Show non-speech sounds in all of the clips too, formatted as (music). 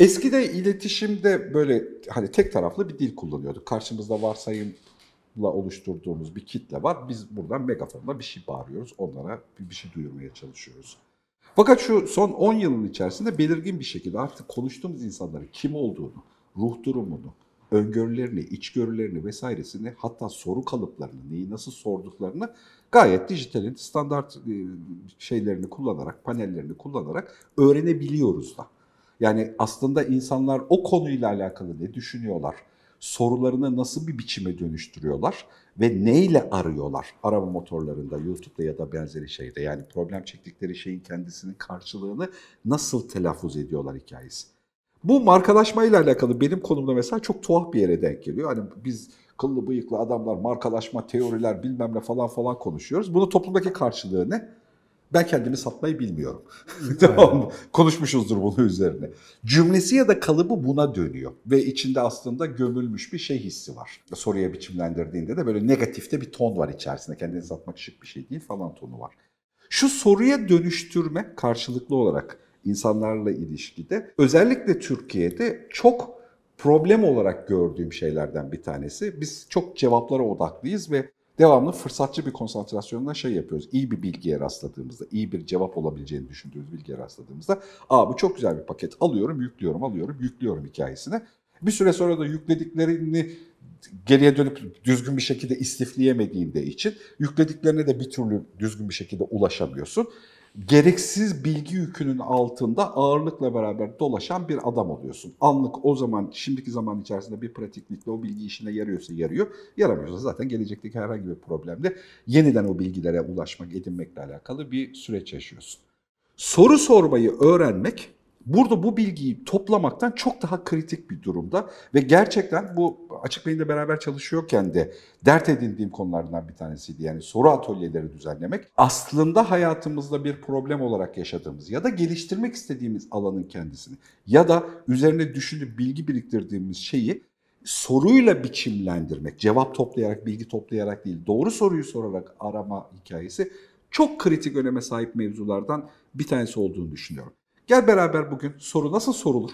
Eskide iletişimde böyle hani tek taraflı bir dil kullanıyorduk. Karşımızda varsayımla oluşturduğumuz bir kitle var. Biz buradan megafonla bir şey bağırıyoruz. Onlara bir, şey duyurmaya çalışıyoruz. Fakat şu son 10 yılın içerisinde belirgin bir şekilde artık konuştuğumuz insanların kim olduğunu, ruh durumunu, öngörülerini, içgörülerini vesairesini hatta soru kalıplarını, neyi nasıl sorduklarını gayet dijitalin standart e, şeylerini kullanarak, panellerini kullanarak öğrenebiliyoruz da. Yani aslında insanlar o konuyla alakalı ne düşünüyorlar, sorularını nasıl bir biçime dönüştürüyorlar ve neyle arıyorlar arama motorlarında, YouTube'da ya da benzeri şeyde. Yani problem çektikleri şeyin kendisinin karşılığını nasıl telaffuz ediyorlar hikayesi. Bu markalaşmayla alakalı benim konumda mesela çok tuhaf bir yere denk geliyor. Hani biz kıllı bıyıklı adamlar, markalaşma, teoriler bilmem ne falan falan konuşuyoruz. Bunun toplumdaki karşılığı ne? Ben kendimi satmayı bilmiyorum. (laughs) tamam mı? Konuşmuşuzdur bunu üzerine. Cümlesi ya da kalıbı buna dönüyor. Ve içinde aslında gömülmüş bir şey hissi var. Soruya biçimlendirdiğinde de böyle negatifte bir ton var içerisinde. Kendini satmak şık bir şey değil falan tonu var. Şu soruya dönüştürme karşılıklı olarak insanlarla ilişkide özellikle Türkiye'de çok problem olarak gördüğüm şeylerden bir tanesi. Biz çok cevaplara odaklıyız ve devamlı fırsatçı bir konsantrasyonla şey yapıyoruz. İyi bir bilgiye rastladığımızda, iyi bir cevap olabileceğini düşündüğümüz bilgiye rastladığımızda aa bu çok güzel bir paket alıyorum, yüklüyorum, alıyorum, yüklüyorum hikayesine. Bir süre sonra da yüklediklerini geriye dönüp düzgün bir şekilde istifleyemediğinde için yüklediklerine de bir türlü düzgün bir şekilde ulaşamıyorsun gereksiz bilgi yükünün altında ağırlıkla beraber dolaşan bir adam oluyorsun. Anlık o zaman, şimdiki zaman içerisinde bir pratiklikle o bilgi işine yarıyorsa yarıyor, yaramıyorsa zaten gelecekteki herhangi bir problemde yeniden o bilgilere ulaşmak, edinmekle alakalı bir süreç yaşıyorsun. Soru sormayı öğrenmek burada bu bilgiyi toplamaktan çok daha kritik bir durumda ve gerçekten bu Açık Beyin'le beraber çalışıyorken de dert edindiğim konulardan bir tanesiydi. Yani soru atölyeleri düzenlemek aslında hayatımızda bir problem olarak yaşadığımız ya da geliştirmek istediğimiz alanın kendisini ya da üzerine düşünüp bilgi biriktirdiğimiz şeyi soruyla biçimlendirmek, cevap toplayarak, bilgi toplayarak değil, doğru soruyu sorarak arama hikayesi çok kritik öneme sahip mevzulardan bir tanesi olduğunu düşünüyorum. Gel beraber bugün soru nasıl sorulur?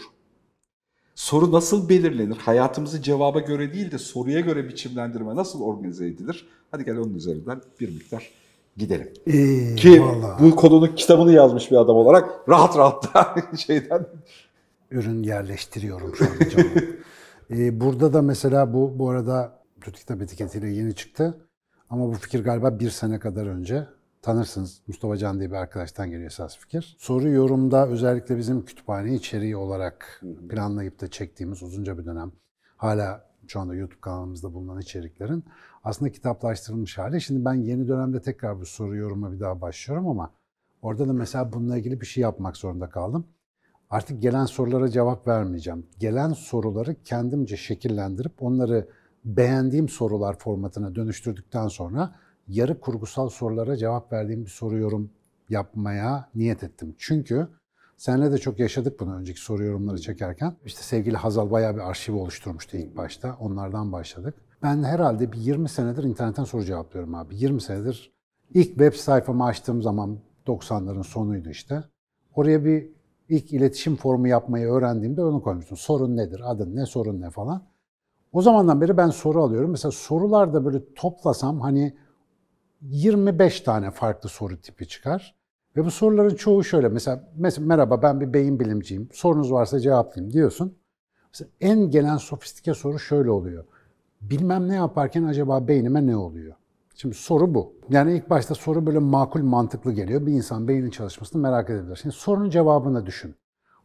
Soru nasıl belirlenir? Hayatımızı cevaba göre değil de soruya göre biçimlendirme nasıl organize edilir? Hadi gel onun üzerinden bir miktar gidelim. Ee, Ki vallahi. bu konunun kitabını yazmış bir adam olarak rahat rahat da (laughs) şeyden... Ürün yerleştiriyorum şu an (laughs) ee, burada da mesela bu bu arada Türk Kitap etiketiyle yeni çıktı. Ama bu fikir galiba bir sene kadar önce tanırsınız. Mustafa Can diye bir arkadaştan geliyor esas fikir. Soru yorumda özellikle bizim kütüphane içeriği olarak planlayıp da çektiğimiz uzunca bir dönem hala şu anda YouTube kanalımızda bulunan içeriklerin aslında kitaplaştırılmış hali. Şimdi ben yeni dönemde tekrar bu soru yoruma bir daha başlıyorum ama orada da mesela bununla ilgili bir şey yapmak zorunda kaldım. Artık gelen sorulara cevap vermeyeceğim. Gelen soruları kendimce şekillendirip onları beğendiğim sorular formatına dönüştürdükten sonra yarı kurgusal sorulara cevap verdiğim bir soru yorum yapmaya niyet ettim. Çünkü senle de çok yaşadık bunu önceki soru yorumları çekerken. İşte sevgili Hazal bayağı bir arşiv oluşturmuştu ilk başta. Onlardan başladık. Ben herhalde bir 20 senedir internetten soru cevaplıyorum abi. 20 senedir ilk web sayfamı açtığım zaman 90'ların sonuydu işte. Oraya bir ilk iletişim formu yapmayı öğrendiğimde onu koymuştum. Sorun nedir, adın ne, sorun ne falan. O zamandan beri ben soru alıyorum. Mesela sorularda böyle toplasam hani 25 tane farklı soru tipi çıkar. Ve bu soruların çoğu şöyle. Mesela, mesela merhaba ben bir beyin bilimciyim. Sorunuz varsa cevaplayayım diyorsun. Mesela en gelen sofistike soru şöyle oluyor. Bilmem ne yaparken acaba beynime ne oluyor? Şimdi soru bu. Yani ilk başta soru böyle makul mantıklı geliyor. Bir insan beynin çalışmasını merak edebilir. Şimdi sorunun cevabını düşün.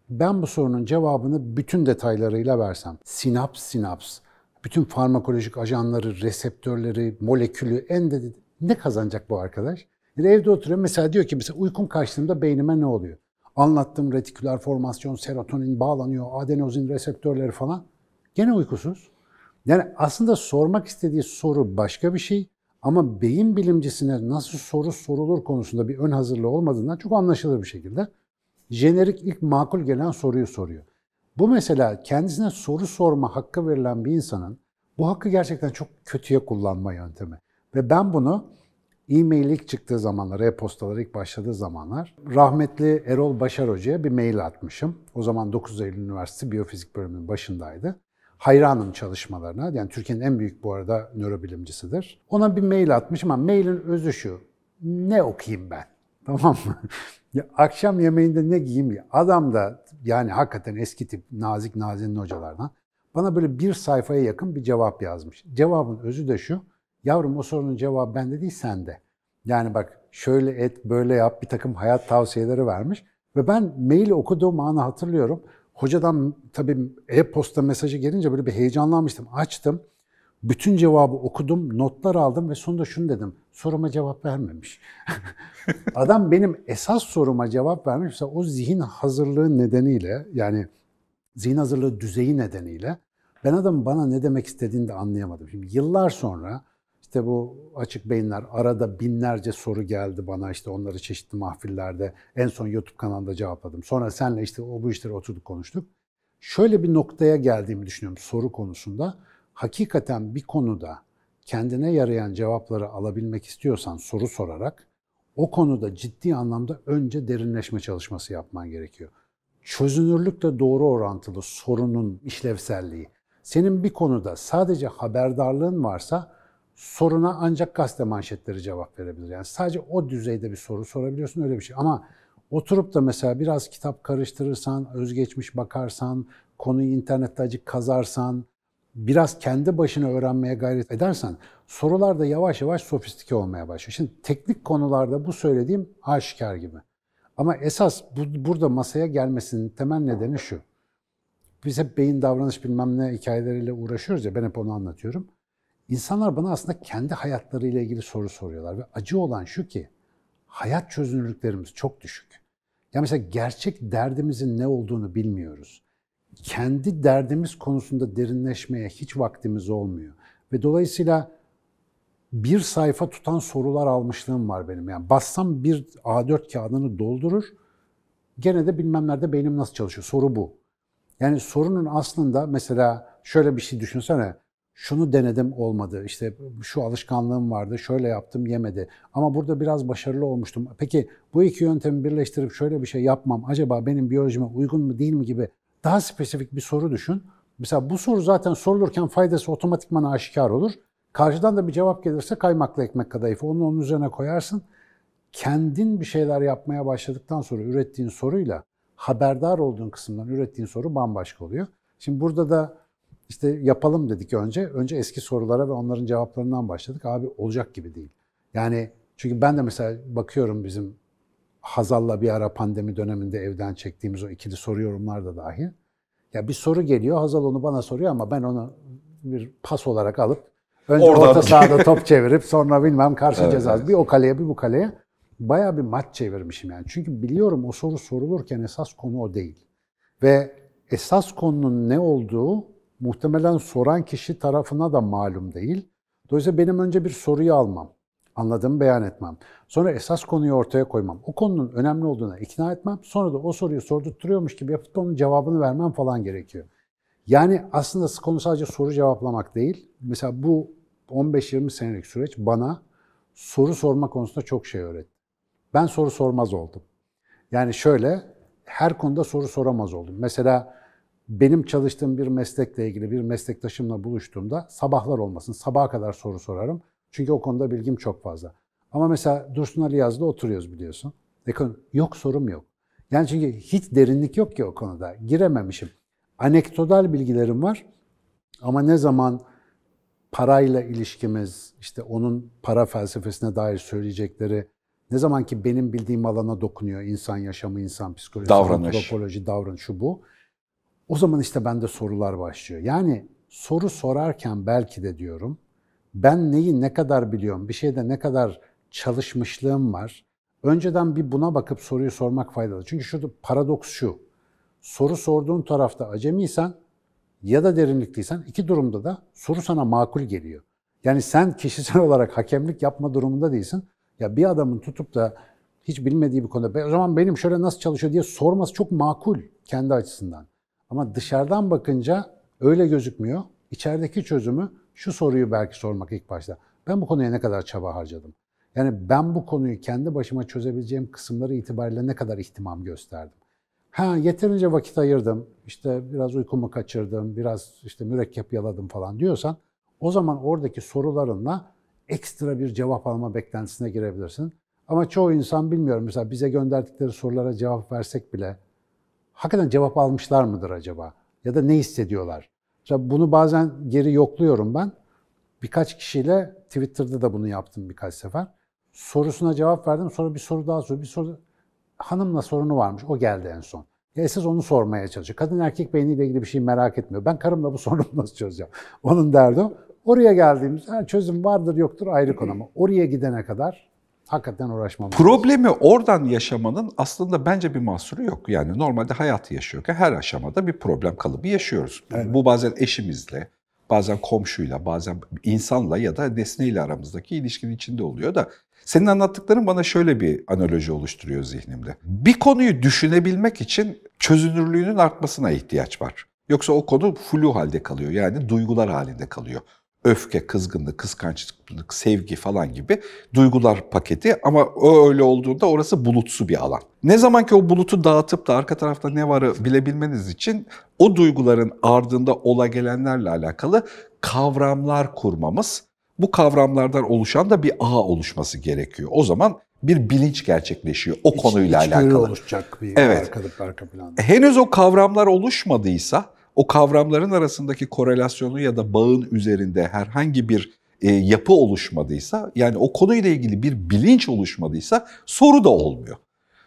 Ben bu sorunun cevabını bütün detaylarıyla versem, sinaps sinaps, bütün farmakolojik ajanları, reseptörleri, molekülü en de ne kazanacak bu arkadaş? Yani evde oturuyor mesela diyor ki mesela uykum kaçtığında beynime ne oluyor? Anlattığım retiküler formasyon, serotonin bağlanıyor, adenozin reseptörleri falan. Gene uykusuz. Yani aslında sormak istediği soru başka bir şey ama beyin bilimcisine nasıl soru sorulur konusunda bir ön hazırlığı olmadığından çok anlaşılır bir şekilde jenerik ilk makul gelen soruyu soruyor. Bu mesela kendisine soru sorma hakkı verilen bir insanın bu hakkı gerçekten çok kötüye kullanma yöntemi. Ve ben bunu E-mail ilk çıktığı zamanlar, e-postalar ilk başladığı zamanlar rahmetli Erol Başar Hoca'ya bir mail atmışım. O zaman 9 Eylül Üniversitesi Biyofizik Bölümünün başındaydı. Hayranım çalışmalarına. Yani Türkiye'nin en büyük bu arada nörobilimcisidir. Ona bir mail atmışım ama mailin özü şu. Ne okuyayım ben? (laughs) Tamam mı? Ya akşam yemeğinde ne giyeyim ya? Adam da yani hakikaten eski tip nazik nazinin hocalardan bana böyle bir sayfaya yakın bir cevap yazmış. Cevabın özü de şu. Yavrum o sorunun cevabı bende değil sende. Yani bak şöyle et, böyle yap bir takım hayat tavsiyeleri vermiş. Ve ben maili okuduğum anı hatırlıyorum. Hocadan tabii e-posta mesajı gelince böyle bir heyecanlanmıştım. Açtım. Bütün cevabı okudum, notlar aldım ve sonunda şunu dedim. Soruma cevap vermemiş. (laughs) Adam benim esas soruma cevap vermiş. Mesela o zihin hazırlığı nedeniyle yani zihin hazırlığı düzeyi nedeniyle ben adamın bana ne demek istediğini de anlayamadım. Şimdi yıllar sonra işte bu açık beyinler arada binlerce soru geldi bana işte onları çeşitli mahfillerde en son YouTube kanalında cevapladım. Sonra senle işte o bu işleri oturduk konuştuk. Şöyle bir noktaya geldiğimi düşünüyorum soru konusunda. Hakikaten bir konuda kendine yarayan cevapları alabilmek istiyorsan soru sorarak o konuda ciddi anlamda önce derinleşme çalışması yapman gerekiyor. Çözünürlükle doğru orantılı sorunun işlevselliği. Senin bir konuda sadece haberdarlığın varsa soruna ancak gazete manşetleri cevap verebilir. Yani sadece o düzeyde bir soru sorabiliyorsun öyle bir şey. Ama oturup da mesela biraz kitap karıştırırsan, özgeçmiş bakarsan, konuyu internette acık kazarsan, biraz kendi başına öğrenmeye gayret edersen sorular da yavaş yavaş sofistike olmaya başlıyor. Şimdi teknik konularda bu söylediğim aşikar gibi. Ama esas bu, burada masaya gelmesinin temel nedeni şu. Biz hep beyin davranış bilmem ne hikayeleriyle uğraşıyoruz ya ben hep onu anlatıyorum. İnsanlar bana aslında kendi hayatlarıyla ilgili soru soruyorlar ve acı olan şu ki hayat çözünürlüklerimiz çok düşük. Ya mesela gerçek derdimizin ne olduğunu bilmiyoruz. Kendi derdimiz konusunda derinleşmeye hiç vaktimiz olmuyor. Ve dolayısıyla bir sayfa tutan sorular almışlığım var benim. Yani bassam bir A4 kağıdını doldurur, gene de bilmem nerede beynim nasıl çalışıyor. Soru bu. Yani sorunun aslında mesela şöyle bir şey düşünsene. Şunu denedim olmadı. İşte şu alışkanlığım vardı. Şöyle yaptım yemedi. Ama burada biraz başarılı olmuştum. Peki bu iki yöntemi birleştirip şöyle bir şey yapmam acaba benim biyolojime uygun mu değil mi gibi daha spesifik bir soru düşün. Mesela bu soru zaten sorulurken faydası otomatikman aşikar olur. Karşıdan da bir cevap gelirse kaymaklı ekmek kadayıfı onu onun üzerine koyarsın. Kendin bir şeyler yapmaya başladıktan sonra ürettiğin soruyla haberdar olduğun kısımdan ürettiğin soru bambaşka oluyor. Şimdi burada da işte yapalım dedik önce. Önce eski sorulara ve onların cevaplarından başladık. Abi olacak gibi değil. Yani çünkü ben de mesela bakıyorum bizim Hazal'la bir ara pandemi döneminde evden çektiğimiz o ikili soru yorumlar da dahil. Ya bir soru geliyor, Hazal onu bana soruyor ama ben onu bir pas olarak alıp önce Oradan- orta sahada top çevirip sonra bilmem karşı Evet, ceza evet. bir o kaleye bir bu kaleye bayağı bir maç çevirmişim yani. Çünkü biliyorum o soru sorulurken esas konu o değil. Ve esas konunun ne olduğu muhtemelen soran kişi tarafına da malum değil. Dolayısıyla benim önce bir soruyu almam, anladığımı beyan etmem. Sonra esas konuyu ortaya koymam. O konunun önemli olduğuna ikna etmem. Sonra da o soruyu sordurtturuyormuş gibi yapıp onun cevabını vermem falan gerekiyor. Yani aslında konu sadece soru cevaplamak değil. Mesela bu 15-20 senelik süreç bana soru sorma konusunda çok şey öğretti. Ben soru sormaz oldum. Yani şöyle, her konuda soru soramaz oldum. Mesela benim çalıştığım bir meslekle ilgili bir meslektaşımla buluştuğumda sabahlar olmasın, sabaha kadar soru sorarım. Çünkü o konuda bilgim çok fazla. Ama mesela Dursun Ali Yaz'da oturuyoruz biliyorsun. Ekon- Yok sorum yok. Yani çünkü hiç derinlik yok ki o konuda. Girememişim. Anekdotal bilgilerim var. Ama ne zaman parayla ilişkimiz, işte onun para felsefesine dair söyleyecekleri, ne zaman ki benim bildiğim alana dokunuyor, insan yaşamı, insan psikolojisi, Davranış. antropoloji, davranış, şu bu. O zaman işte bende sorular başlıyor. Yani soru sorarken belki de diyorum, ben neyi ne kadar biliyorum, bir şeyde ne kadar çalışmışlığım var. Önceden bir buna bakıp soruyu sormak faydalı. Çünkü şurada paradoks şu, soru sorduğun tarafta acemiysen ya da derinlikliysen iki durumda da soru sana makul geliyor. Yani sen kişisel (laughs) olarak hakemlik yapma durumunda değilsin. Ya bir adamın tutup da hiç bilmediği bir konuda "Be- o zaman benim şöyle nasıl çalışıyor diye sorması çok makul kendi açısından. Ama dışarıdan bakınca öyle gözükmüyor. İçerideki çözümü şu soruyu belki sormak ilk başta. Ben bu konuya ne kadar çaba harcadım? Yani ben bu konuyu kendi başıma çözebileceğim kısımları itibariyle ne kadar ihtimam gösterdim. Ha yeterince vakit ayırdım, işte biraz uykumu kaçırdım, biraz işte mürekkep yaladım falan diyorsan o zaman oradaki sorularınla ekstra bir cevap alma beklentisine girebilirsin. Ama çoğu insan bilmiyorum mesela bize gönderdikleri sorulara cevap versek bile hakikaten cevap almışlar mıdır acaba? Ya da ne hissediyorlar? Mesela bunu bazen geri yokluyorum ben. Birkaç kişiyle Twitter'da da bunu yaptım birkaç sefer. Sorusuna cevap verdim. Sonra bir soru daha sor. Bir soru hanımla sorunu varmış. O geldi en son. Ya esas onu sormaya çalışıyor. Kadın erkek beyniyle ilgili bir şey merak etmiyor. Ben karımla bu (laughs) sorunu nasıl çözeceğim? Onun derdi o. Oraya geldiğimiz ha, çözüm vardır yoktur ayrı konu (clears throat) ama oraya gidene kadar hakikaten uğraşmam lazım. Problemi oradan yaşamanın aslında bence bir mahsuru yok. Yani normalde hayatı yaşıyorken her aşamada bir problem kalıbı yaşıyoruz. Bu bazen eşimizle, bazen komşuyla, bazen insanla ya da nesneyle aramızdaki ilişkinin içinde oluyor da senin anlattıkların bana şöyle bir analoji oluşturuyor zihnimde. Bir konuyu düşünebilmek için çözünürlüğünün artmasına ihtiyaç var. Yoksa o konu flu halde kalıyor. Yani duygular halinde kalıyor. Öfke, kızgınlık, kıskançlık, sevgi falan gibi duygular paketi ama o öyle olduğunda orası bulutsu bir alan. Ne zaman ki o bulutu dağıtıp da arka tarafta ne varı bilebilmeniz için o duyguların ardında ola gelenlerle alakalı kavramlar kurmamız, bu kavramlardan oluşan da bir ağ oluşması gerekiyor. O zaman bir bilinç gerçekleşiyor o İç- konuyla alakalı. oluşacak bir Evet. arka, arka planda. Henüz o kavramlar oluşmadıysa, o kavramların arasındaki korelasyonu ya da bağın üzerinde herhangi bir e, yapı oluşmadıysa, yani o konuyla ilgili bir bilinç oluşmadıysa soru da olmuyor.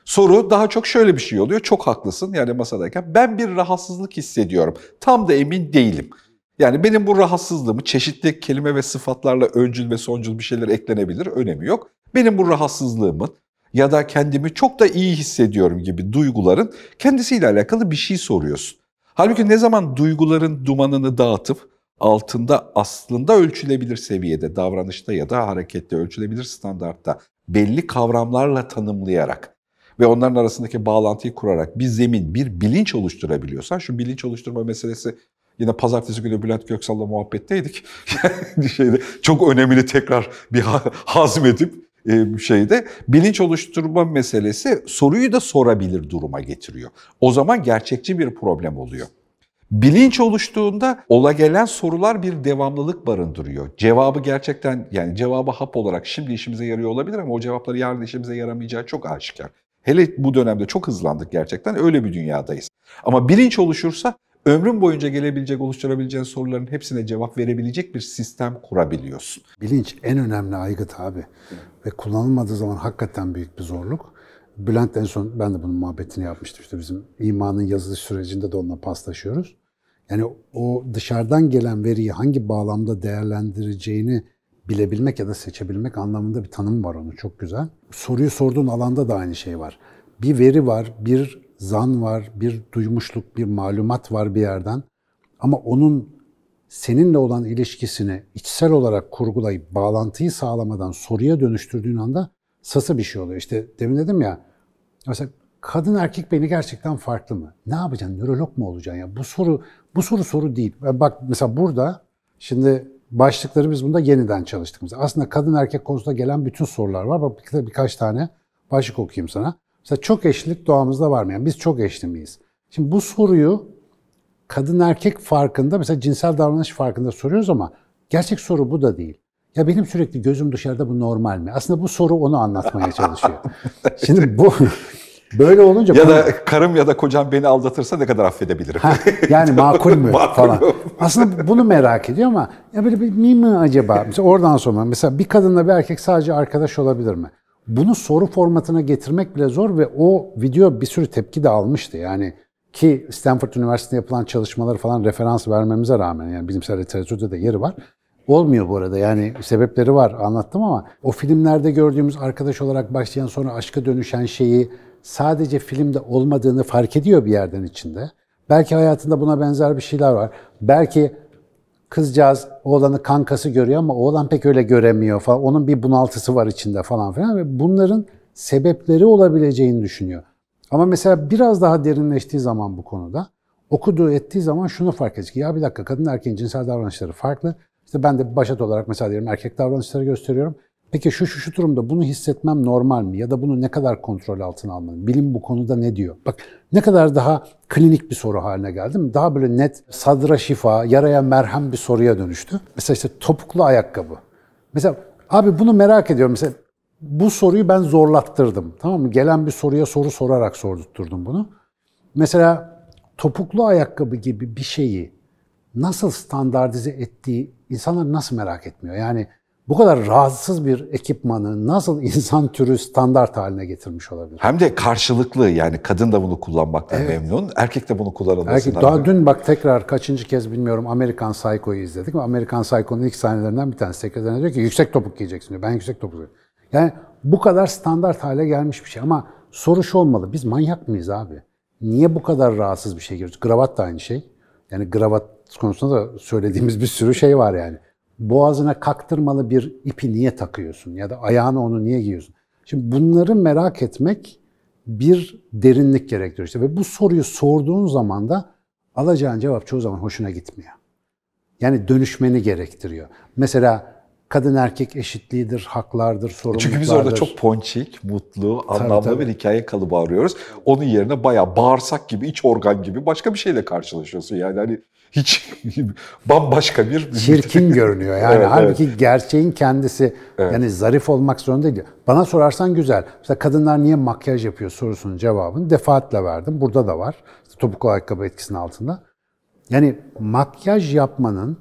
Soru daha çok şöyle bir şey oluyor. Çok haklısın yani masadayken ben bir rahatsızlık hissediyorum. Tam da emin değilim. Yani benim bu rahatsızlığımı çeşitli kelime ve sıfatlarla öncül ve soncul bir şeyler eklenebilir. Önemi yok. Benim bu rahatsızlığımın ya da kendimi çok da iyi hissediyorum gibi duyguların kendisiyle alakalı bir şey soruyorsun. Halbuki ne zaman duyguların dumanını dağıtıp altında aslında ölçülebilir seviyede, davranışta ya da harekette ölçülebilir standartta belli kavramlarla tanımlayarak ve onların arasındaki bağlantıyı kurarak bir zemin, bir bilinç oluşturabiliyorsan, şu bilinç oluşturma meselesi yine pazartesi günü Bülent Göksal'la muhabbetteydik. (laughs) Şeyde çok önemli tekrar bir ha- hazmedip e, şeyde bilinç oluşturma meselesi soruyu da sorabilir duruma getiriyor. O zaman gerçekçi bir problem oluyor. Bilinç oluştuğunda ola gelen sorular bir devamlılık barındırıyor. Cevabı gerçekten yani cevabı hap olarak şimdi işimize yarıyor olabilir ama o cevapları yarın işimize yaramayacağı çok aşikar. Hele bu dönemde çok hızlandık gerçekten öyle bir dünyadayız. Ama bilinç oluşursa ömrün boyunca gelebilecek, oluşturabileceğin soruların hepsine cevap verebilecek bir sistem kurabiliyorsun. Bilinç en önemli aygıt abi. Ve kullanılmadığı zaman hakikaten büyük bir zorluk. Bülent en son, ben de bunun muhabbetini yapmıştım. İşte bizim imanın yazılış sürecinde de onunla paslaşıyoruz. Yani o dışarıdan gelen veriyi hangi bağlamda değerlendireceğini bilebilmek ya da seçebilmek anlamında bir tanım var onun çok güzel. Soruyu sorduğun alanda da aynı şey var. Bir veri var, bir zan var, bir duymuşluk, bir malumat var bir yerden. Ama onun seninle olan ilişkisini içsel olarak kurgulayıp bağlantıyı sağlamadan soruya dönüştürdüğün anda sası bir şey oluyor. İşte demin dedim ya mesela kadın erkek beyni gerçekten farklı mı? Ne yapacaksın? Nörolog mu olacaksın ya? Bu soru bu soru soru değil. Bak mesela burada şimdi başlıkları biz bunda yeniden çalıştık. Aslında kadın erkek konusunda gelen bütün sorular var. Bak bir, birkaç tane başlık okuyayım sana. Mesela çok eşlilik doğamızda var mı? Yani biz çok eşli miyiz? Şimdi bu soruyu kadın erkek farkında mesela cinsel davranış farkında soruyoruz ama gerçek soru bu da değil. Ya benim sürekli gözüm dışarıda bu normal mi? Aslında bu soru onu anlatmaya çalışıyor. (laughs) Şimdi bu (laughs) böyle olunca Ya da karım ya da kocam beni aldatırsa ne kadar affedebilirim? Ha, yani (laughs) makul mü falan. Aslında bunu merak ediyor ama ya böyle bir mi mi acaba? Mesela oradan sonra mesela bir kadınla bir erkek sadece arkadaş olabilir mi? Bunu soru formatına getirmek bile zor ve o video bir sürü tepki de almıştı. Yani ki Stanford Üniversitesi'nde yapılan çalışmaları falan referans vermemize rağmen yani bilimsel literatürde de yeri var. Olmuyor bu arada yani sebepleri var anlattım ama o filmlerde gördüğümüz arkadaş olarak başlayan sonra aşka dönüşen şeyi sadece filmde olmadığını fark ediyor bir yerden içinde. Belki hayatında buna benzer bir şeyler var. Belki kızcağız oğlanı kankası görüyor ama oğlan pek öyle göremiyor falan. Onun bir bunaltısı var içinde falan filan ve bunların sebepleri olabileceğini düşünüyor. Ama mesela biraz daha derinleştiği zaman bu konuda okuduğu ettiği zaman şunu fark edecek. Ya bir dakika kadın erkeğin cinsel davranışları farklı. İşte ben de başat olarak mesela diyelim erkek davranışları gösteriyorum. Peki şu şu şu durumda bunu hissetmem normal mi? Ya da bunu ne kadar kontrol altına almalıyım? Bilim bu konuda ne diyor? Bak ne kadar daha klinik bir soru haline geldi mi? Daha böyle net, sadra şifa, yaraya merhem bir soruya dönüştü. Mesela işte topuklu ayakkabı. Mesela abi bunu merak ediyorum. Mesela bu soruyu ben zorlattırdım. Tamam mı? Gelen bir soruya soru sorarak sordurtturdum bunu. Mesela topuklu ayakkabı gibi bir şeyi nasıl standartize ettiği insanlar nasıl merak etmiyor? Yani bu kadar rahatsız bir ekipmanı nasıl insan türü standart haline getirmiş olabilir? Hem de karşılıklı yani kadın da bunu kullanmaktan memnun, erkek de bunu kullanılmasından Erkek, daha dün bak tekrar kaçıncı kez bilmiyorum Amerikan Psycho'yu izledik. Amerikan Psycho'nun ilk sahnelerinden bir tanesi. Sekreterine diyor ki yüksek topuk giyeceksin diyor. Ben yüksek topuk giyiyorum. Yani bu kadar standart hale gelmiş bir şey ama soru şu olmalı. Biz manyak mıyız abi? Niye bu kadar rahatsız bir şey giriyoruz? Gravat da aynı şey. Yani gravat konusunda da söylediğimiz bir sürü şey var yani. Boğazına kaktırmalı bir ipi niye takıyorsun? Ya da ayağına onu niye giyiyorsun? Şimdi bunları merak etmek bir derinlik gerektiriyor işte. Ve bu soruyu sorduğun zaman da alacağın cevap çoğu zaman hoşuna gitmiyor. Yani dönüşmeni gerektiriyor. Mesela kadın erkek eşitliğidir, haklardır, sorumluluklardır. Çünkü biz orada çok ponçik, mutlu, anlamlı tabii. bir hikaye kalıbı arıyoruz. Onun yerine bayağı bağırsak gibi, iç organ gibi başka bir şeyle karşılaşıyorsun. Yani hani hiç (laughs) bambaşka bir... (laughs) çirkin görünüyor. Yani Evet, halbuki gerçeğin kendisi yani zarif olmak zorunda değil. Bana sorarsan güzel. Mesela kadınlar niye makyaj yapıyor sorusunun cevabını defaatle verdim. Burada da var. İşte topuklu ayakkabı etkisinin altında. Yani makyaj yapmanın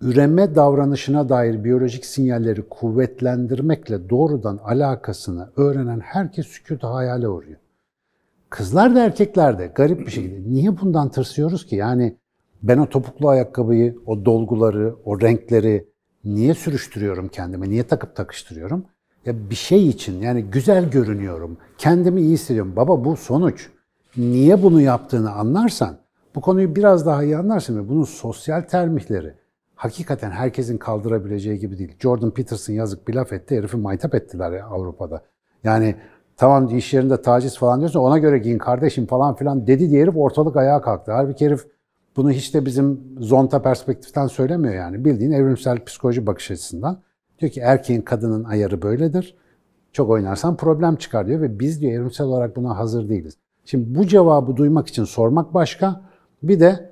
üreme davranışına dair biyolojik sinyalleri kuvvetlendirmekle doğrudan alakasını öğrenen herkes sükût hayale uğruyor. Kızlar da erkekler de garip bir şekilde. Niye bundan tırsıyoruz ki? Yani ben o topuklu ayakkabıyı, o dolguları, o renkleri niye sürüştürüyorum kendime? Niye takıp takıştırıyorum? Ya bir şey için yani güzel görünüyorum. Kendimi iyi hissediyorum. Baba bu sonuç. Niye bunu yaptığını anlarsan, bu konuyu biraz daha iyi anlarsın ve bunun sosyal termihleri hakikaten herkesin kaldırabileceği gibi değil. Jordan Peterson yazık bir laf etti, herifi maytap ettiler ya Avrupa'da. Yani tamam iş yerinde taciz falan diyorsun ona göre giyin kardeşim falan filan dedi diye herif ortalık ayağa kalktı. Halbuki herif bunu hiç de bizim zonta perspektiften söylemiyor yani. Bildiğin evrimsel psikoloji bakış açısından. Diyor ki erkeğin kadının ayarı böyledir. Çok oynarsan problem çıkar diyor ve biz diyor evrimsel olarak buna hazır değiliz. Şimdi bu cevabı duymak için sormak başka. Bir de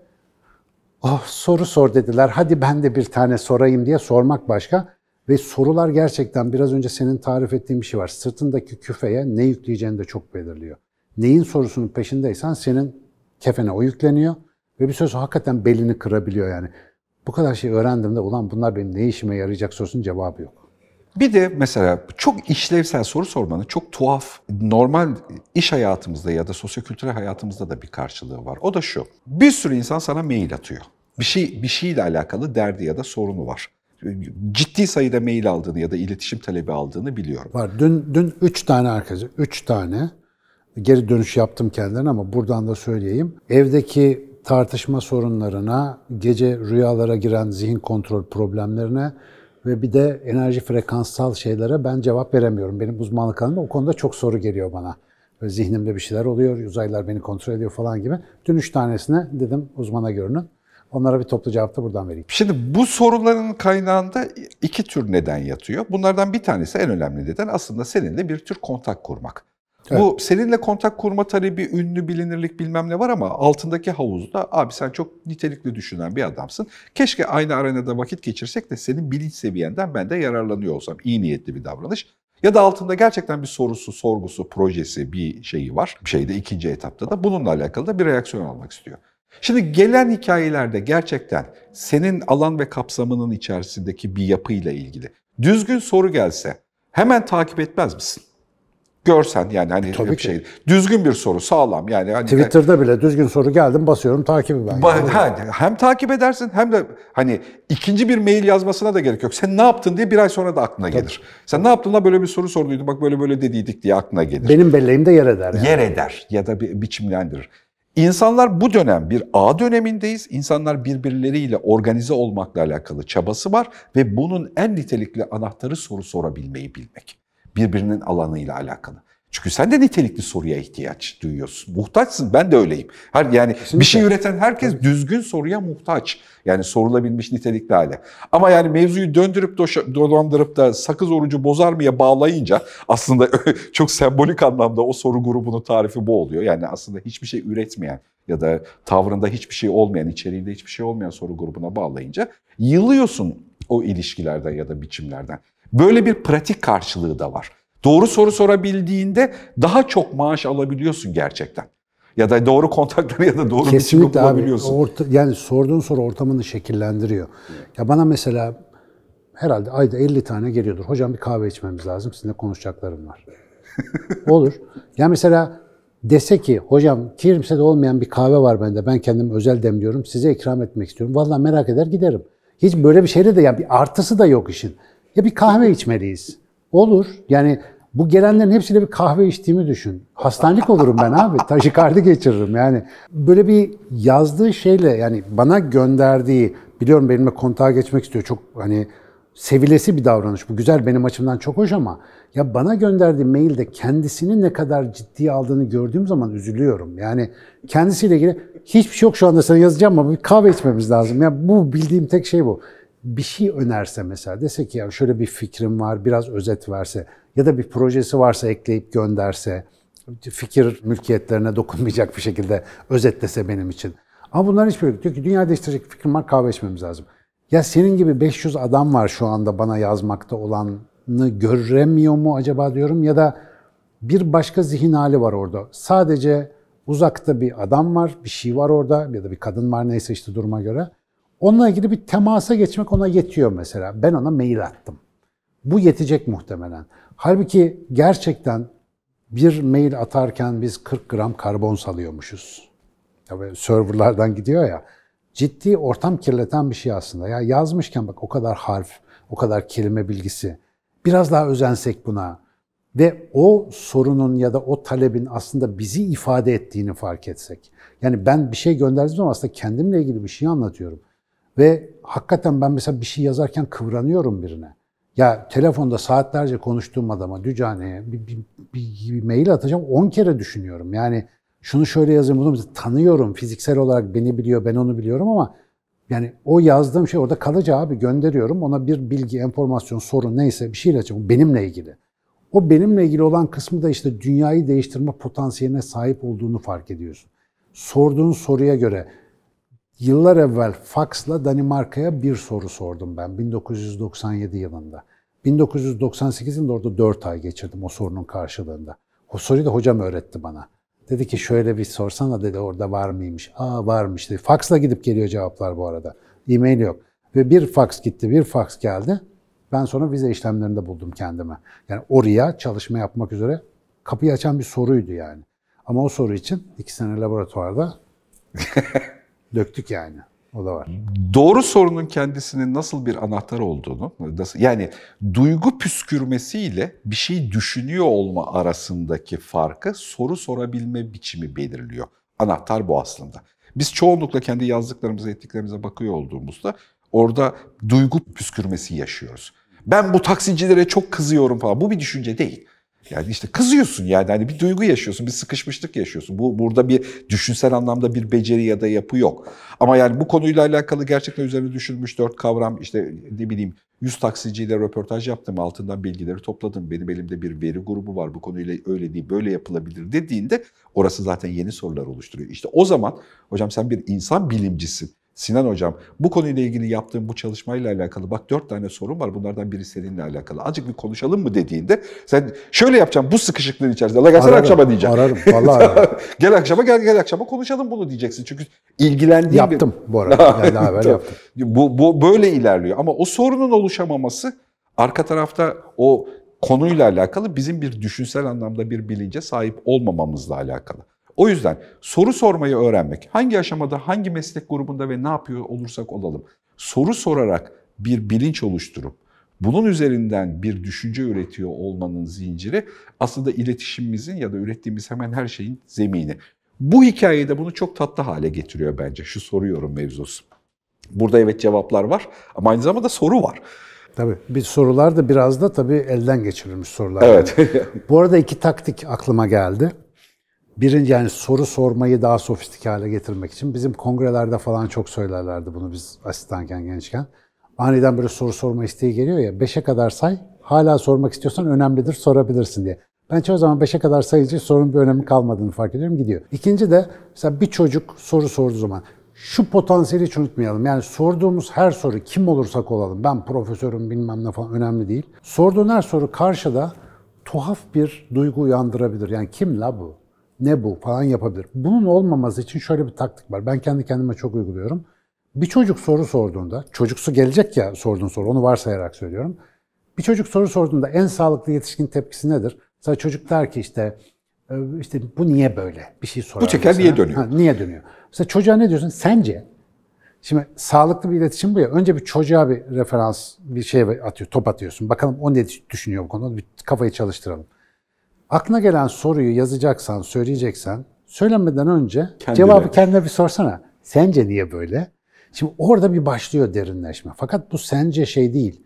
oh soru sor dediler hadi ben de bir tane sorayım diye sormak başka. Ve sorular gerçekten biraz önce senin tarif ettiğin bir şey var. Sırtındaki küfeye ne yükleyeceğini de çok belirliyor. Neyin sorusunun peşindeysen senin kefene o yükleniyor. Ve bir sonra hakikaten belini kırabiliyor yani. Bu kadar şey öğrendiğimde ulan bunlar benim ne işime yarayacak sorusunun cevabı yok. Bir de mesela çok işlevsel soru sormanın çok tuhaf, normal iş hayatımızda ya da sosyokültürel hayatımızda da bir karşılığı var. O da şu. Bir sürü insan sana mail atıyor. Bir şey bir şeyle alakalı derdi ya da sorunu var. Ciddi sayıda mail aldığını ya da iletişim talebi aldığını biliyorum. Var. Dün dün üç tane arkadaşı, üç tane geri dönüş yaptım kendilerine ama buradan da söyleyeyim. Evdeki tartışma sorunlarına, gece rüyalara giren zihin kontrol problemlerine ve bir de enerji frekanssal şeylere ben cevap veremiyorum. Benim uzmanlık alanımda o konuda çok soru geliyor bana. Böyle zihnimde bir şeyler oluyor, uzaylılar beni kontrol ediyor falan gibi. Dün üç tanesine dedim uzmana görünün. Onlara bir toplu cevap da buradan vereyim. Şimdi bu soruların kaynağında iki tür neden yatıyor. Bunlardan bir tanesi en önemli neden aslında seninle bir tür kontak kurmak. Bu seninle kontak kurma talebi, ünlü, bilinirlik bilmem ne var ama altındaki havuzda abi sen çok nitelikli düşünen bir adamsın. Keşke aynı arenada vakit geçirsek de senin bilinç seviyenden ben de yararlanıyor olsam. İyi niyetli bir davranış. Ya da altında gerçekten bir sorusu, sorgusu, projesi, bir şeyi var. Bir şeyde ikinci etapta da bununla alakalı da bir reaksiyon almak istiyor. Şimdi gelen hikayelerde gerçekten senin alan ve kapsamının içerisindeki bir yapıyla ilgili düzgün soru gelse hemen takip etmez misin? Görsen yani hani Tabii bir şey düzgün bir soru sağlam yani hani Twitter'da bile düzgün soru geldim basıyorum takibi ben. Ba- ha, hem takip edersin hem de hani ikinci bir mail yazmasına da gerek yok. Sen ne yaptın diye bir ay sonra da aklına gelir. Sen ne yaptın da böyle bir soru sorduydun bak böyle böyle dediydik diye aklına gelir. Benim belleğimde yer eder yani. Yer eder ya da bir biçimlendirir. İnsanlar bu dönem bir ağ dönemindeyiz. İnsanlar birbirleriyle organize olmakla alakalı çabası var ve bunun en nitelikli anahtarı soru sorabilmeyi bilmek. Birbirinin alanıyla alakalı. Çünkü sen de nitelikli soruya ihtiyaç duyuyorsun. Muhtaçsın. Ben de öyleyim. Her yani bir şey üreten herkes düzgün soruya muhtaç. Yani sorulabilmiş nitelikli hale. Ama yani mevzuyu döndürüp doşa- dolandırıp da sakız orucu bozar mıya bağlayınca aslında (laughs) çok sembolik anlamda o soru grubunun tarifi bu oluyor. Yani aslında hiçbir şey üretmeyen ya da tavrında hiçbir şey olmayan, içeriğinde hiçbir şey olmayan soru grubuna bağlayınca yılıyorsun o ilişkilerden ya da biçimlerden. Böyle bir pratik karşılığı da var. Doğru soru sorabildiğinde daha çok maaş alabiliyorsun gerçekten. Ya da doğru kontakları ya da doğru Kesinlikle abi. bulabiliyorsun. Orta, yani sorduğun soru ortamını şekillendiriyor. Ya bana mesela herhalde ayda 50 tane geliyordur. Hocam bir kahve içmemiz lazım. Sizinle konuşacaklarım var. (laughs) Olur. Ya mesela dese ki hocam kimsede olmayan bir kahve var bende. Ben kendim özel demliyorum. Size ikram etmek istiyorum. Vallahi merak eder giderim. Hiç böyle bir şeyde de ya bir artısı da yok işin. Ya bir kahve içmeliyiz. Olur. Yani bu gelenlerin hepsiyle bir kahve içtiğimi düşün. Hastanelik olurum ben abi. (laughs) Taşikardi geçiririm yani. Böyle bir yazdığı şeyle yani bana gönderdiği biliyorum benimle kontağa geçmek istiyor. Çok hani sevilesi bir davranış. Bu güzel benim açımdan çok hoş ama ya bana gönderdiği mailde kendisini ne kadar ciddiye aldığını gördüğüm zaman üzülüyorum. Yani kendisiyle ilgili hiçbir şey yok şu anda sana yazacağım ama bir kahve içmemiz lazım. Ya bu bildiğim tek şey bu. Bir şey önerse mesela dese ki ya şöyle bir fikrim var biraz özet verse ya da bir projesi varsa ekleyip gönderse fikir mülkiyetlerine dokunmayacak bir şekilde özetlese benim için. Ama bunların hiçbiri yok. Diyor ki dünya değiştirecek fikrim var kahve içmemiz lazım. Ya senin gibi 500 adam var şu anda bana yazmakta olanı göremiyor mu acaba diyorum ya da bir başka zihin hali var orada. Sadece uzakta bir adam var, bir şey var orada ya da bir kadın var neyse işte duruma göre. Onunla ilgili bir temasa geçmek ona yetiyor mesela. Ben ona mail attım. Bu yetecek muhtemelen. Halbuki gerçekten bir mail atarken biz 40 gram karbon salıyormuşuz. Tabii serverlardan gidiyor ya. Ciddi ortam kirleten bir şey aslında. Ya yazmışken bak o kadar harf, o kadar kelime bilgisi. Biraz daha özensek buna. Ve o sorunun ya da o talebin aslında bizi ifade ettiğini fark etsek. Yani ben bir şey gönderdiğim zaman aslında kendimle ilgili bir şey anlatıyorum. Ve hakikaten ben mesela bir şey yazarken kıvranıyorum birine. Ya telefonda saatlerce konuştuğum adama, Dücane'ye bir, bir, bir, bir mail atacağım 10 kere düşünüyorum. Yani şunu şöyle yazayım, bunu tanıyorum. Fiziksel olarak beni biliyor, ben onu biliyorum ama yani o yazdığım şey orada kalıcı abi gönderiyorum. Ona bir bilgi, enformasyon, sorun neyse bir şeyle açacağım. Benimle ilgili. O benimle ilgili olan kısmı da işte dünyayı değiştirme potansiyeline sahip olduğunu fark ediyorsun. Sorduğun soruya göre Yıllar evvel faksla Danimarka'ya bir soru sordum ben 1997 yılında. 1998 yılında orada 4 ay geçirdim o sorunun karşılığında. O soruyu da hocam öğretti bana. Dedi ki şöyle bir sorsana dedi orada var mıymış? Aa varmış dedi. Faksla gidip geliyor cevaplar bu arada. E-mail yok. Ve bir faks gitti, bir faks geldi. Ben sonra vize işlemlerinde buldum kendime. Yani oraya çalışma yapmak üzere kapıyı açan bir soruydu yani. Ama o soru için iki sene laboratuvarda (laughs) döktük yani. O da var. Doğru sorunun kendisinin nasıl bir anahtar olduğunu, nasıl, yani duygu püskürmesiyle bir şey düşünüyor olma arasındaki farkı soru sorabilme biçimi belirliyor. Anahtar bu aslında. Biz çoğunlukla kendi yazdıklarımıza, ettiklerimize bakıyor olduğumuzda orada duygu püskürmesi yaşıyoruz. Ben bu taksicilere çok kızıyorum falan. Bu bir düşünce değil. Yani işte kızıyorsun yani hani bir duygu yaşıyorsun, bir sıkışmışlık yaşıyorsun. Bu burada bir düşünsel anlamda bir beceri ya da yapı yok. Ama yani bu konuyla alakalı gerçekten üzerine düşünülmüş dört kavram işte ne bileyim 100 taksiciyle röportaj yaptım, altından bilgileri topladım. Benim elimde bir veri grubu var bu konuyla öyle değil, böyle yapılabilir dediğinde orası zaten yeni sorular oluşturuyor. İşte o zaman hocam sen bir insan bilimcisin. Sinan Hocam bu konuyla ilgili yaptığım bu çalışmayla alakalı bak dört tane sorun var bunlardan biri seninle alakalı. Azıcık bir konuşalım mı dediğinde sen şöyle yapacağım bu sıkışıklığın içerisinde. La gelsene akşama diyeceğim. Ararım vallahi (laughs) gel akşama gel gel akşama konuşalım bunu diyeceksin. Çünkü ilgilendiğin Yaptım bu arada. (laughs) Yani daha evvel yaptım. Bu, bu böyle ilerliyor ama o sorunun oluşamaması arka tarafta o konuyla alakalı bizim bir düşünsel anlamda bir bilince sahip olmamamızla alakalı. O yüzden soru sormayı öğrenmek, hangi aşamada, hangi meslek grubunda ve ne yapıyor olursak olalım, soru sorarak bir bilinç oluşturup bunun üzerinden bir düşünce üretiyor olmanın zinciri aslında iletişimimizin ya da ürettiğimiz hemen her şeyin zemini. Bu hikayede bunu çok tatlı hale getiriyor bence şu soruyorum mevzusu. Burada evet cevaplar var ama aynı zamanda soru var. Tabii. Bir sorular da biraz da tabii elden geçirilmiş sorular. Evet. Bu arada iki taktik aklıma geldi. Birinci yani soru sormayı daha sofistike hale getirmek için. Bizim kongrelerde falan çok söylerlerdi bunu biz asistanken, gençken. Aniden böyle soru sorma isteği geliyor ya. Beşe kadar say, hala sormak istiyorsan önemlidir, sorabilirsin diye. Ben çoğu zaman beşe kadar sayınca sorunun bir önemi kalmadığını fark ediyorum, gidiyor. İkinci de mesela bir çocuk soru sorduğu zaman şu potansiyeli hiç unutmayalım. Yani sorduğumuz her soru kim olursak olalım, ben profesörüm bilmem ne falan önemli değil. Sorduğun her soru karşıda tuhaf bir duygu uyandırabilir. Yani kim la bu? Ne bu falan yapabilir. Bunun olmaması için şöyle bir taktik var. Ben kendi kendime çok uyguluyorum. Bir çocuk soru sorduğunda, çocuksu gelecek ya sorduğun soru, onu varsayarak söylüyorum. Bir çocuk soru sorduğunda en sağlıklı yetişkin tepkisi nedir? Mesela çocuk der ki işte, e, işte bu niye böyle? Bir şey sorar. Bu teker niye dönüyor? Ha, niye dönüyor? Mesela çocuğa ne diyorsun? Sence? Şimdi sağlıklı bir iletişim bu ya. Önce bir çocuğa bir referans, bir şey atıyor, top atıyorsun. Bakalım o ne düşünüyor bu konuda. Bir kafayı çalıştıralım. Aklına gelen soruyu yazacaksan, söyleyeceksen, söylemeden önce Kendine. cevabı kendine bir sorsana. Sence niye böyle? Şimdi orada bir başlıyor derinleşme. Fakat bu sence şey değil.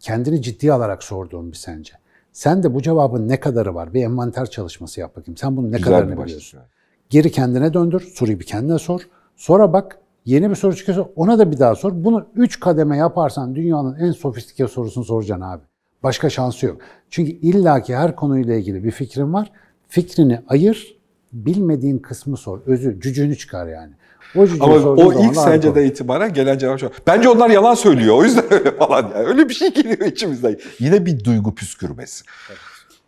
Kendini ciddiye alarak sorduğun bir sence. Sen de bu cevabın ne kadarı var? Bir envanter çalışması yap bakayım. Sen bunun ne Güzel kadarını biliyorsun? Geri kendine döndür. Soruyu bir kendine sor. Sonra bak yeni bir soru çıkıyorsa ona da bir daha sor. Bunu üç kademe yaparsan dünyanın en sofistike sorusunu soracaksın abi. Başka şansı yok. Çünkü illaki her konuyla ilgili bir fikrin var. Fikrini ayır, bilmediğin kısmı sor. Özü, cücüğünü çıkar yani. O Ama o ilk olur. senceden itibaren gelen cevap şu. Bence onlar yalan söylüyor. O yüzden (laughs) öyle falan. Yani öyle bir şey geliyor içimizden. Yine bir duygu püskürmesi.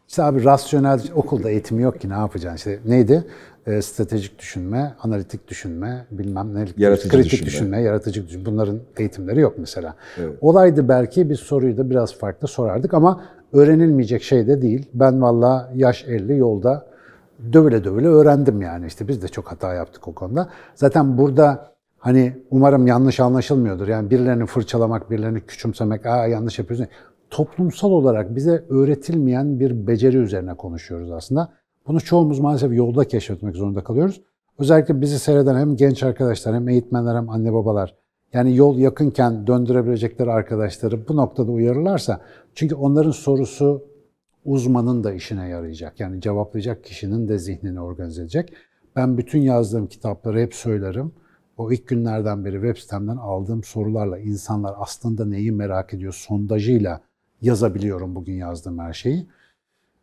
İşte abi rasyonel okulda eğitimi yok ki ne yapacaksın? İşte neydi? Ee, stratejik düşünme, analitik düşünme, bilmem ne, Yaratıcı kritik düşünme. düşünme, yaratıcı düşünme. Bunların eğitimleri yok mesela. Evet. Olaydı belki biz soruyu da biraz farklı sorardık ama öğrenilmeyecek şey de değil. Ben valla yaş 50 yolda dövüle dövüle öğrendim yani. İşte biz de çok hata yaptık o konuda. Zaten burada hani umarım yanlış anlaşılmıyordur. Yani birilerini fırçalamak, birilerini küçümsemek, aa yanlış yapıyorsun. Toplumsal olarak bize öğretilmeyen bir beceri üzerine konuşuyoruz aslında. Bunu çoğumuz maalesef yolda keşfetmek zorunda kalıyoruz. Özellikle bizi seyreden hem genç arkadaşlar hem eğitmenler hem anne babalar yani yol yakınken döndürebilecekleri arkadaşları bu noktada uyarırlarsa çünkü onların sorusu uzmanın da işine yarayacak. Yani cevaplayacak kişinin de zihnini organize edecek. Ben bütün yazdığım kitapları hep söylerim. O ilk günlerden beri web sitemden aldığım sorularla insanlar aslında neyi merak ediyor sondajıyla yazabiliyorum bugün yazdığım her şeyi.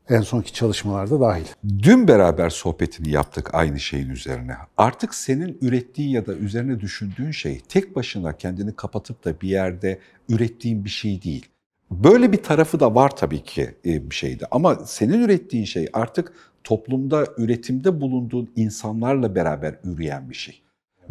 En sonki çalışmalarda dahil. Dün beraber sohbetini yaptık aynı şeyin üzerine. Artık senin ürettiğin ya da üzerine düşündüğün şey tek başına kendini kapatıp da bir yerde ürettiğin bir şey değil. Böyle bir tarafı da var tabii ki e, bir şeyde ama senin ürettiğin şey artık toplumda üretimde bulunduğun insanlarla beraber üreyen bir şey.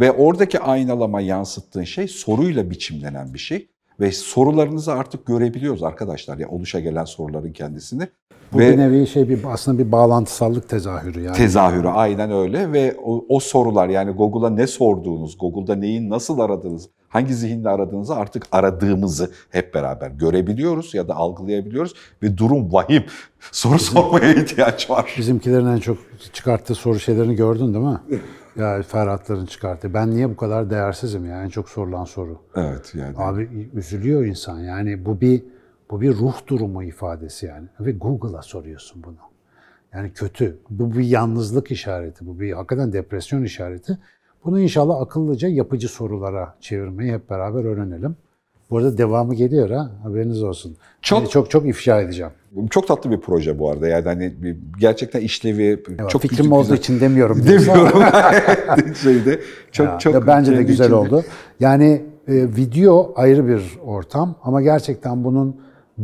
Ve oradaki aynalama yansıttığın şey soruyla biçimlenen bir şey. Ve sorularınızı artık görebiliyoruz arkadaşlar ya oluşa gelen soruların kendisini. Bu Ve- bir nevi şey bir aslında bir bağlantısallık tezahürü yani. Tezahürü aynen öyle ve o, o sorular yani Google'a ne sorduğunuz, Google'da neyi nasıl aradığınız, hangi zihinle aradığınızı artık aradığımızı hep beraber görebiliyoruz ya da algılayabiliyoruz ve durum vahim. (laughs) Soru sormaya ihtiyaç var. Bizimkilerin en çok çıkarttığı soru şeylerini gördün değil mi? (laughs) Ya Ferhatların çıkarttığı. Ben niye bu kadar değersizim ya? En çok sorulan soru. Evet yani. Abi üzülüyor insan. Yani bu bir bu bir ruh durumu ifadesi yani. Ve Google'a soruyorsun bunu. Yani kötü. Bu bir yalnızlık işareti. Bu bir hakikaten depresyon işareti. Bunu inşallah akıllıca yapıcı sorulara çevirmeyi hep beraber öğrenelim. Bu arada devamı geliyor ha. Haberiniz olsun. Çok- Yani çok çok ifşa edeceğim. Çok tatlı bir proje bu arada yani hani gerçekten işlevi çok Fikrim güzel- olduğu için demiyorum. (laughs) demiyorum. (laughs) şeyde çok Ya, çok ya bence de güzel içinde- oldu. Yani e, video ayrı bir ortam ama gerçekten bunun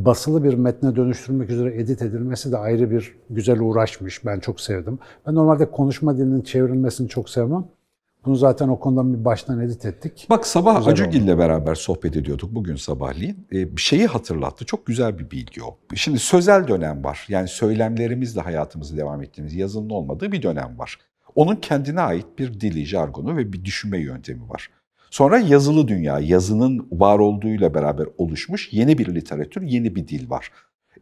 basılı bir metne dönüştürmek üzere edit edilmesi de ayrı bir güzel uğraşmış. Ben çok sevdim. Ben normalde konuşma dilinin çevrilmesini çok sevmem. Bunu zaten o konudan bir baştan edit ettik. Bak sabah Güzel Acugil'le beraber sohbet ediyorduk bugün sabahleyin. Ee, bir şeyi hatırlattı. Çok güzel bir bilgi o. Şimdi sözel dönem var. Yani söylemlerimizle hayatımızı devam ettiğimiz yazının olmadığı bir dönem var. Onun kendine ait bir dili, jargonu ve bir düşünme yöntemi var. Sonra yazılı dünya, yazının var olduğuyla beraber oluşmuş yeni bir literatür, yeni bir dil var.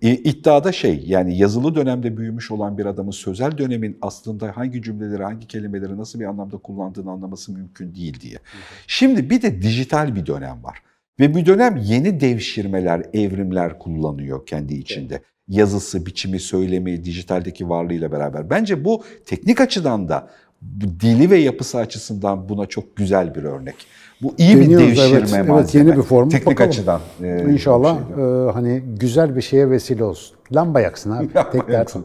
E, iddiada şey yani yazılı dönemde büyümüş olan bir adamın sözel dönemin aslında hangi cümleleri, hangi kelimeleri nasıl bir anlamda kullandığını anlaması mümkün değil diye. Şimdi bir de dijital bir dönem var. Ve bir dönem yeni devşirmeler, evrimler kullanıyor kendi içinde. Yazısı, biçimi, söylemi, dijitaldeki varlığıyla beraber. Bence bu teknik açıdan da dili ve yapısı açısından buna çok güzel bir örnek. Bu iyi bir Deniyoruz, devşirme evet. Evet, malzeme. yeni bir form. Teknik Bakalım. açıdan. e, İnşallah bir şey. e, hani güzel bir şeye vesile olsun. Lamba yaksın abi. Tek dert o.